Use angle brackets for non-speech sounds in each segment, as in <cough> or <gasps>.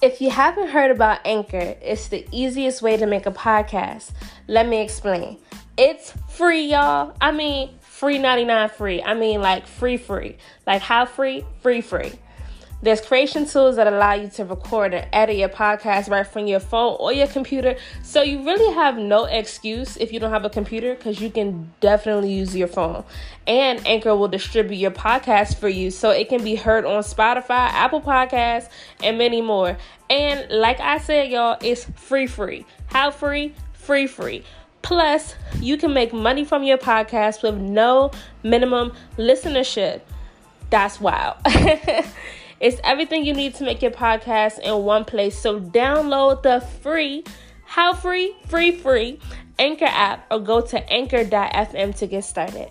If you haven't heard about Anchor, it's the easiest way to make a podcast. Let me explain. It's free, y'all. I mean, free 99 free. I mean, like free, free. Like how free? Free, free. There's creation tools that allow you to record and edit your podcast right from your phone or your computer. So you really have no excuse if you don't have a computer because you can definitely use your phone. And Anchor will distribute your podcast for you so it can be heard on Spotify, Apple Podcasts, and many more. And like I said, y'all, it's free free. How free? Free free. Plus, you can make money from your podcast with no minimum listenership. That's wild. <laughs> It's everything you need to make your podcast in one place. So download the free, how free? Free, free Anchor app or go to anchor.fm to get started.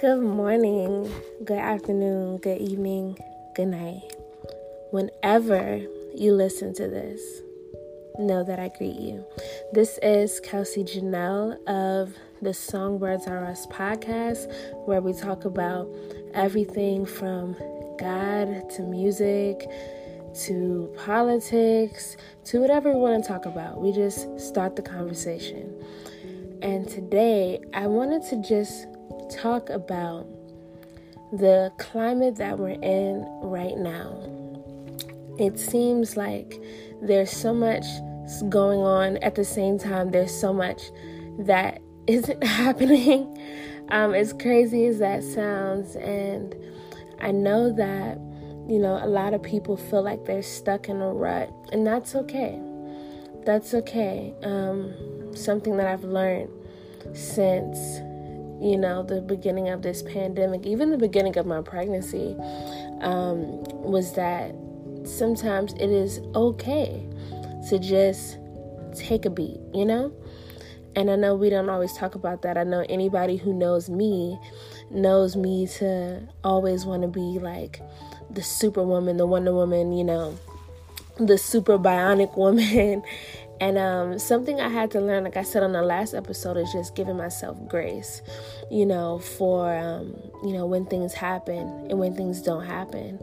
Good morning, good afternoon, good evening, good night whenever you listen to this, know that I greet you. This is Kelsie Janel of the Songbirds R Us podcast, where we talk about everything from God to music to politics to whatever we want to talk about. We just start the conversation. And today I wanted to just talk about the climate that we're in right now it seems like there's so much going on at the same time. There's so much that <laughs> isn't <laughs> happening. Um, as crazy as that sounds and i know that you know a lot of people feel like they're stuck in a rut and that's okay. That's okay. Um, something that i've learned since you know the beginning of this pandemic even the beginning of my pregnancy um, was that sometimes it is okay to just take a beat, you know? And I know we don't always talk about that. I know anybody who knows me knows me to always want to be like the superwoman, the Wonder Woman, you know, the super bionic <laughs> woman. And um, something I had to learn, like I said on the last episode, is just giving myself grace, you know, for, um, you know, when things happen and when things don't happen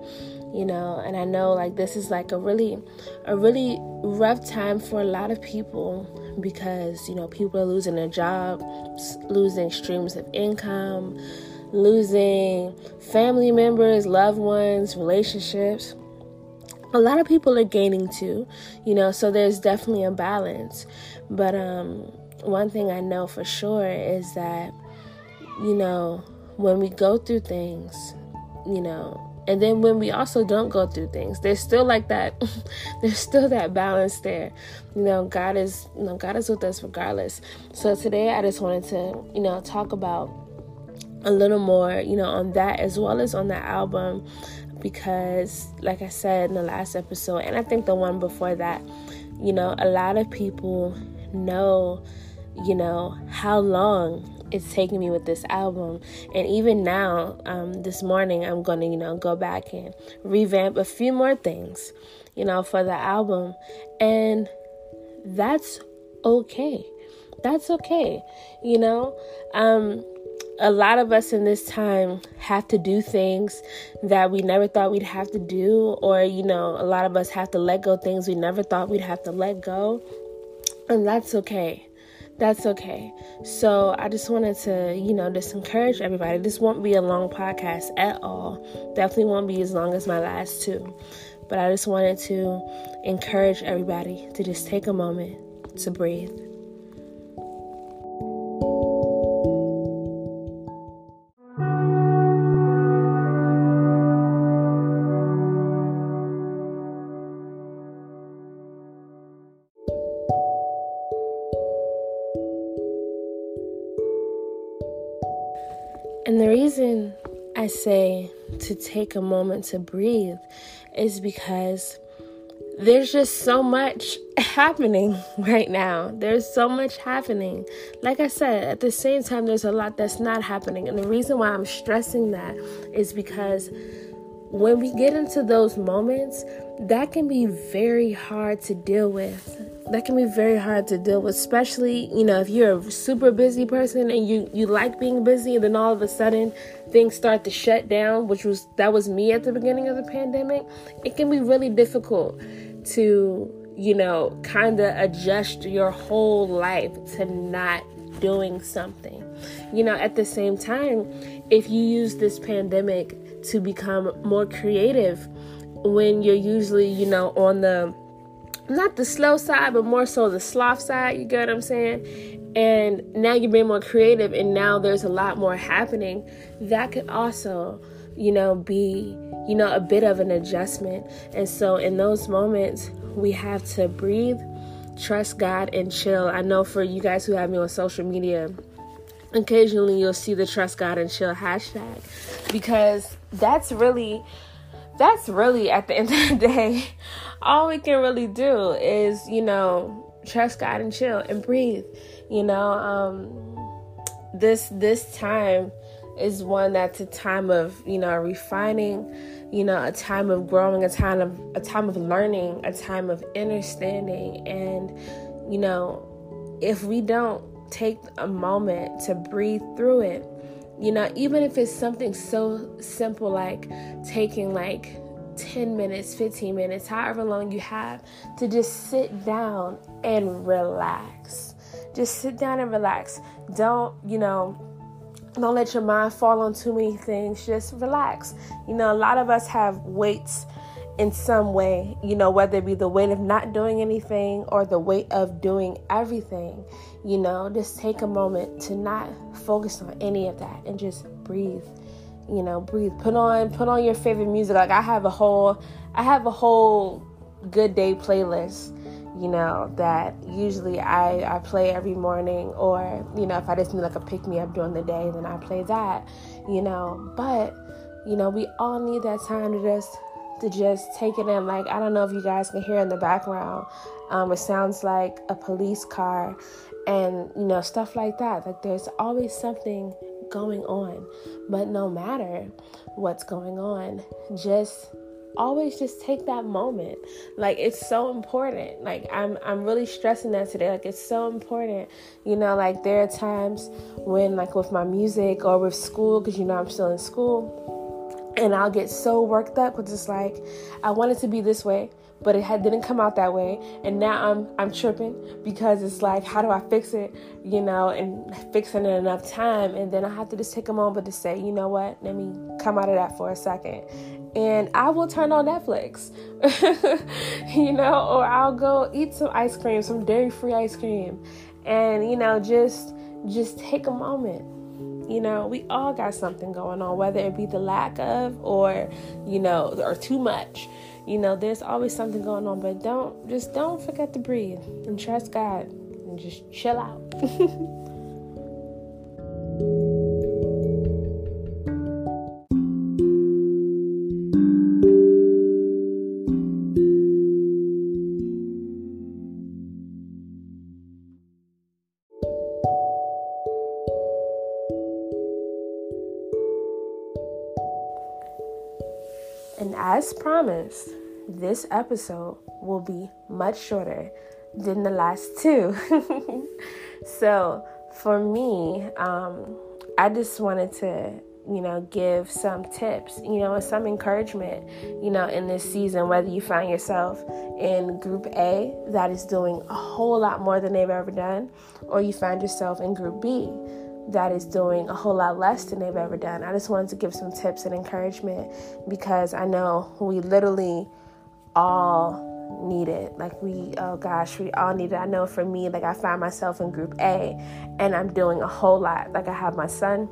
you know and i know like this is like a really a really rough time for a lot of people because you know people are losing their jobs losing streams of income losing family members loved ones relationships. A lot of people are gaining too you know so there's definitely a balance. But um one thing i know for sure is that you know when we go through things you know and then when we also don't go through things there's still like that <laughs> there's still that balance there. You know god is you know god is with us regardless. So today i just wanted to you know talk about a little more you know on that as well as on the album because like i said in the last episode and i think the one before that you know a lot of people know you know how long it's taking me with this album. And even now, um, this morning, I'm going to, you know, go back and revamp a few more things, you know, for the album. And that's okay. That's okay. You know, um, a lot of us in this time have to do things that we never thought we'd have to do, or, you know, a lot of us have to let go things we never thought we'd have to let go. And that's okay that's okay. So I just wanted to, you know, just encourage everybody. This won't be a long podcast at all. Definitely won't be as long as my last two. But I just wanted to encourage everybody to just take a moment to breathe. To take a moment to breathe is because there's just so much happening <laughs> right now. There's so much happening. Like I said, at the same time, there's a lot that's not happening. And the reason why I'm stressing that is because when we get into those moments, that can be very hard to deal with. That can be very hard to deal with, especially, you know, if you're a super busy person and you you like being busy and then all of a sudden things start to shut down, which was that was me at the beginning of the pandemic. It can be really difficult to, you know, kind of adjust your whole life to not doing something. You know, at the same time, if you use this pandemic to become more creative when you're usually, you know, on the not the slow side, but more so the sloth side, you get what I'm saying? And now you're being more creative and now there's a lot more happening. That could also, you know, be, you know, a bit of an adjustment. And so in those moments, we have to breathe, trust God, and chill. I know for you guys who have me on social media, occasionally you'll see the trust God and chill hashtag because that's really that's really at the end <laughs> of the day all we can really do is you know trust god and chill and breathe you know? Um this this time is one that's a time of you know refining you know a time of growing a time of a time of learning a time of understanding. And you know if we don't take a moment to breathe through it you know, even if it's something so simple like taking like 10 minutes, 15 minutes, however long you have to just sit down and relax. Just sit down and relax. Don't, you know, don't let your mind fall on too many things. Just relax. You know, a lot of us have weights in some way, you know, whether it be the weight of not doing anything or the weight of doing everything, you know, just take a moment to not focus on any of that and just breathe. You know, breathe. Put on put on your favorite music. Like I have a whole I have a whole good day playlist, you know, that usually I, I play every morning or, you know, if I just need like a pick me up during the day, then I play that, you know. But, you know, we all need that time to just to just take it in. Like, I don't know if you guys can hear in the background. Um, it sounds like a police car and, you know, stuff like that. Like, there's always something going on. But no matter what's going on, just always just take that moment like it's so important like i'm i'm really stressing that today like it's so important you know like there are times when like with my music or with school because you know i'm still in school and I'll get so worked up because it's like I want it to be this way, but it had, didn't come out that way, and now I'm I'm tripping because it's like how do I fix it, you know, and fixing it enough time, and then I have to just take a moment to say, you know what, let me come out of that for a second, and I will turn on Netflix, <laughs> you know, or I'll go eat some ice cream, some dairy free ice cream, and you know just just take a moment you know, we all got something going on, whether it be the lack of or, you know, or too much. You know, there's always something going on, but don't just don't forget to breathe and trust God and just chill out. <laughs> as promised, this episode will be much shorter than the last two. <laughs> so, for me, um, I just wanted to, you know, give some tips, you know, some encouragement, you know, in this season, whether you find yourself in Group A that is doing a whole lot more than they've ever done, or you find yourself in Group B that is doing a whole lot less than they've ever done. I just wanted to give some tips and encouragement because I know we literally all need it. Like we, oh gosh, we all need it. I know for me, like I find myself in group A and I'm doing a whole lot. Like I have my son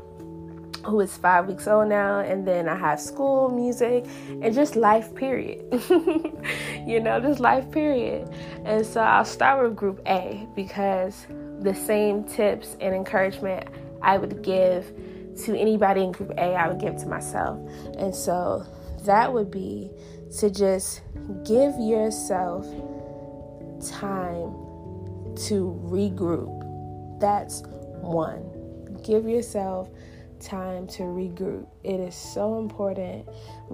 who is five weeks old now, and then I have school, music, and just life, period. <laughs> you know, just life, period. And so I'll start with group A because the same tips and encouragement I would give to anybody in group A, I would give to myself. And so that would be to just give yourself time to regroup. That's one. Give yourself time to regroup. It is so important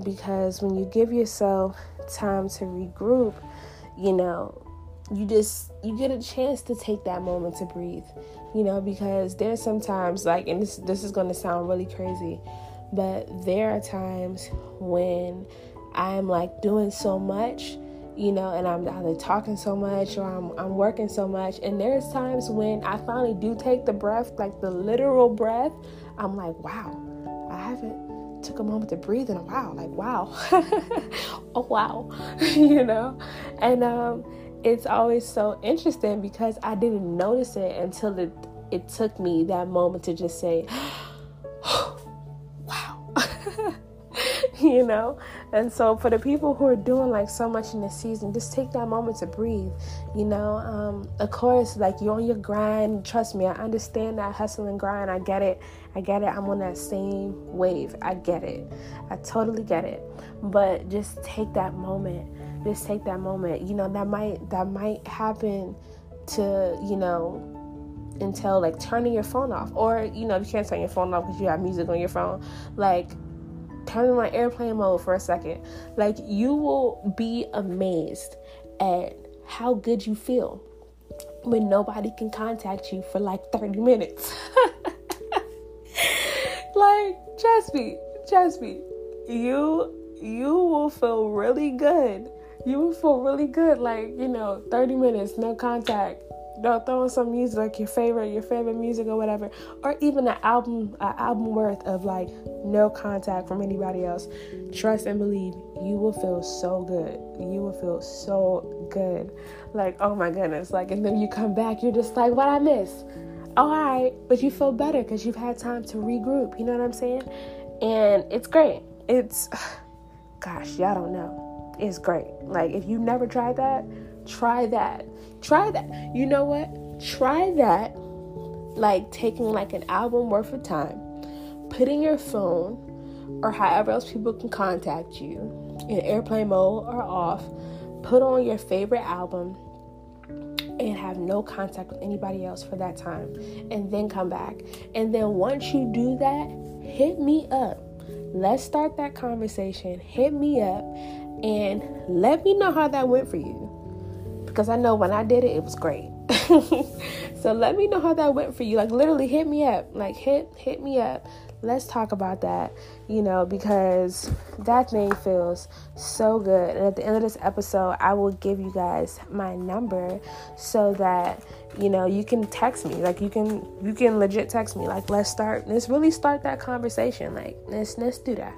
because when you give yourself time to regroup, you know, you just you get a chance to take that moment to breathe. You know, because there's sometimes like and this this is going to sound really crazy, but there are times when I'm like doing so much you know, and I'm either talking so much or I'm, I'm working so much. And there's times when I finally do take the breath, like the literal breath, I'm like, wow, I haven't took a moment to breathe in a while. Like, wow, <laughs> oh wow, <laughs> you know, and um, it's always so interesting because I didn't notice it until it it took me that moment to just say, <gasps> wow, <laughs> you know. And so, for the people who are doing like so much in the season, just take that moment to breathe. You know, um, of course, like you're on your grind. Trust me, I understand that hustle and grind. I get it. I get it. I'm on that same wave. I get it. I totally get it. But just take that moment. Just take that moment. You know, that might that might happen to you know until like turning your phone off or you know you can't turn your phone off because you have music on your phone like turn on airplane mode for a second. Like you will be amazed at how good you feel when nobody can contact you for like 30 minutes. <laughs> like trust me, trust me. You you will feel really good. You will feel really good like, you know, 30 minutes no contact they'll throw in some music like your favorite your favorite music or whatever or even an album an album worth of like no contact from anybody else. Trust and believe you will feel so good. You will feel so good. Like oh my goodness like and then you come back you're just like what i miss? Oh, all right. But you feel better because you've had time to regroup you know what i'm saying? And it's great. It's <sighs> gosh y'all don't know it's great like if you never tried that try that Try that. You know what? Try that. Like taking like an album worth of time, putting your phone or however else people can contact you in airplane mode or off, put on your favorite album and have no contact with anybody else for that time and then come back. And then once you do that, hit me up. Let's start that conversation. Hit me up and let me know how that went for you because I know when I did it, it was great. <laughs> so let me know how that went for you. Like literally hit me up. Like hit hit me up. Let's talk about that, you know, because that thing feels so good. And at the end of this episode, I will give you guys my number so that you know you can text me. Like you can you can legit text me. Like let's start let's really start that conversation. Like let's let's do that.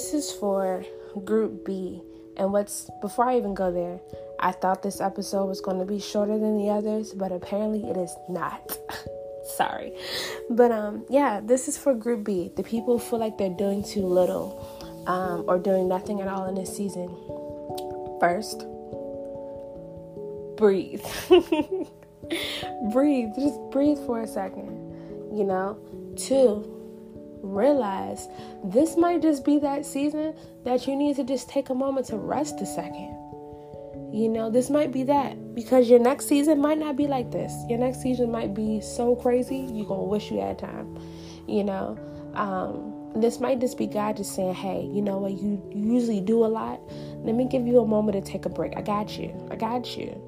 This is for Group B. And what's before I even go there, I thought this episode was going to be shorter than the others, but apparently it is not. <laughs> Sorry. But um yeah, this is for Group B. The people feel like they're doing too little um, or doing nothing at all in this season. First, breathe. <laughs> breathe. Just breathe for a second. You know? Two, realize this might just be that season that you need to just take a moment to rest a second. You know, this might be that because your next season might not be like this. Your next season might be so crazy, you're going to wish you had time. You know, um, this might just be God just saying, hey, you know what, you, usually do a lot. Let me give you a moment to take a break. I got you. I got you.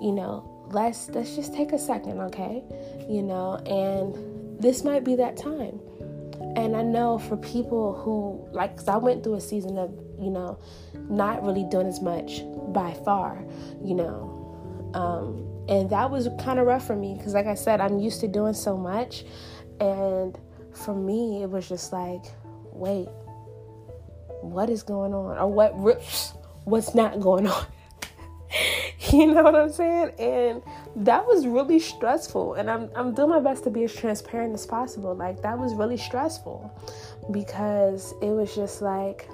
You know, let's let's just take a second, okay? You know, and this might be that time and I know for people who, like, because I went through a season of, you know, not really doing as much by far, you know. Um, and that was kind of rough for me because, like I said, I'm used to doing so much. And for me, it was just like, wait, what is going on? Or what, what's not going on? <laughs> you know what I'm saying? And that was really stressful. And I'm, I'm doing my best to be as transparent as possible. Like, that was really stressful because it was just like,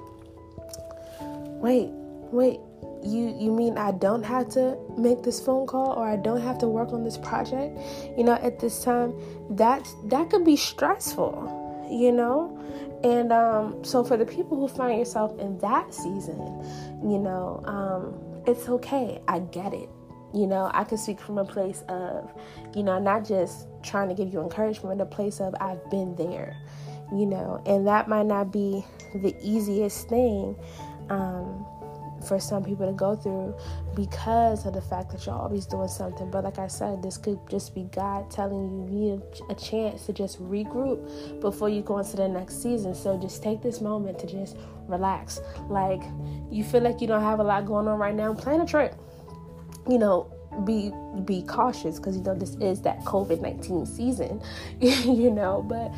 wait, wait, you you mean I don't have to make this phone call or I don't have to work on this project, you know, at this time, that that could be stressful, you know? And um, so for the people who find yourself in that season, you know, um, it's okay. I get it. You know, I can speak from a place of, you know, not just trying to give you encouragement, but a place of I've been there, you know, and that might not be the easiest thing um, for some people to go through because of the fact that you're always doing something. But like I said, this could just be God telling you you need a chance to just regroup before you go into the next season. So just take this moment to just relax. Like you feel like you don't have a lot going on right now, plan a trip you know, be be cautious because you know this is that COVID nineteen season, <laughs> you know. But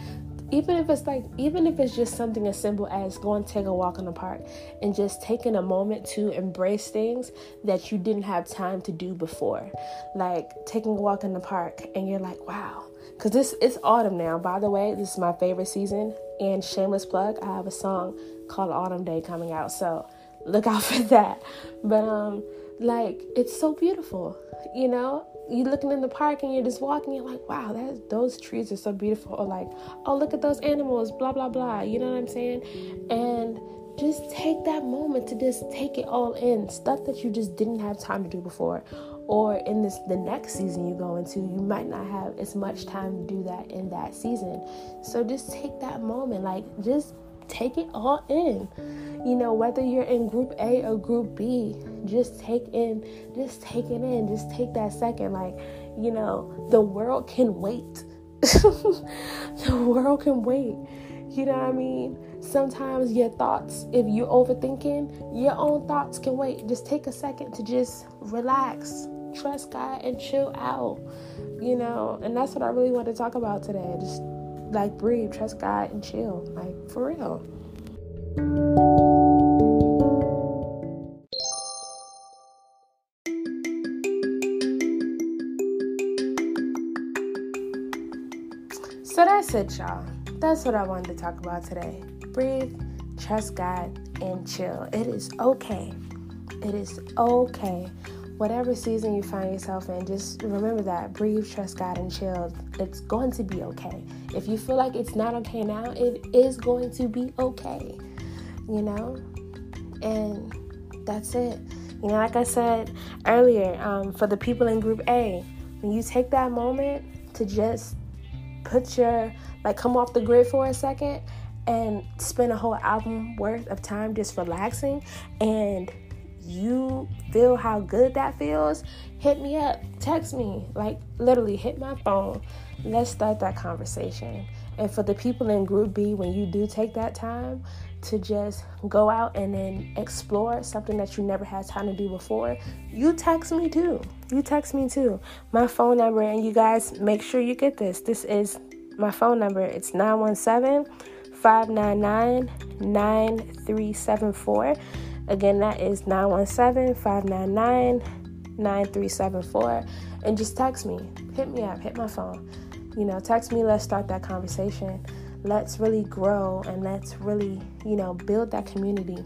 even if it's like even if it's just something as simple as going to take a walk in the park and just taking a moment to embrace things that you didn't have time to do before, like taking a walk in the park and you're like, wow. Because this it's autumn now. By the way, this is my favorite season. And shameless plug, I have a song called Autumn Day coming out, so look out <laughs> for that. But um like it's so beautiful you know? You're looking in the park and you're just walking you're like wow that those trees are so beautiful or like oh look at those animals blah blah blah you know what i'm saying? And just take that moment to just take it all in stuff that you just didn't have time to do before or in this the next season you go into you might not have as much time to do that in that season. So just take that moment like just take it all in. You know, whether you're in group A or group B, just take in, just take it in, just take that second. Like, you know, the world can wait. <laughs> the world can wait. You know what I mean? Sometimes your thoughts, if you're overthinking, your own thoughts can wait. Just take a second to just relax, trust God, and chill out. You know, and that's what I really want to talk about today. Just like breathe, trust God, and chill. Like for real. So that's it, y'all. That's what I wanted to talk about today. Breathe, trust God, and chill. It is okay. It is okay whatever season you find yourself in, just remember that. Breathe, trust God, and chill. It's going to be okay. If you feel like it's not okay now, it is going to be okay. You know? And that's it. You know, like I said earlier, um, for the people in Group A, when you take that moment to just put your, like, come off the grid for a second and spend a whole album worth of time just relaxing and you feel how good that feels, hit me up, text me, like literally hit my phone. Let's start that conversation. And for the people in Group B, when you do take that time to just go out and then explore something that you never had time to do before, you text me too. You text me too. My phone number, and you guys make sure you get this. This is my phone number. It's 917 599 9374. Again, that is 917 599 9374. And just text me. Hit me up. Hit my phone. You know, text me. Let's start that conversation. Let's really grow and let's really, you know, build that community.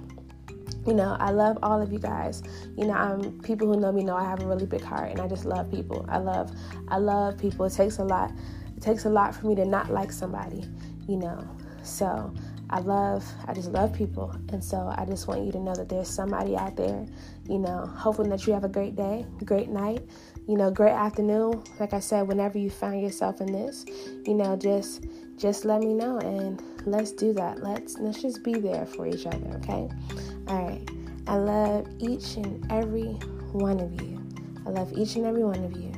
You know, I love all of you guys. You know, I'm people who know me know I have a really big heart and I just love people. I love I love people. It takes a lot. It takes a lot for me to not like somebody, you know. So, I love, I just love people. And so I just want you to know that there's somebody out there, you know, hoping that you have a great day, great night, you know, great afternoon. Like I said, whenever you find yourself in this, you know, just just let me know and let's do that. Let's let's just be there for each other, okay? All right. I love each and every one of you. I love each and every one of you.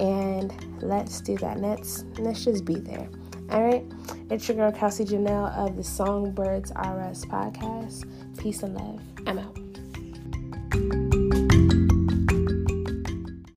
And let's do that. Let's let's just be there. All right. It's your girl, Kelsie Janel of the Songbirds R Us podcast. Peace and love. I'm out.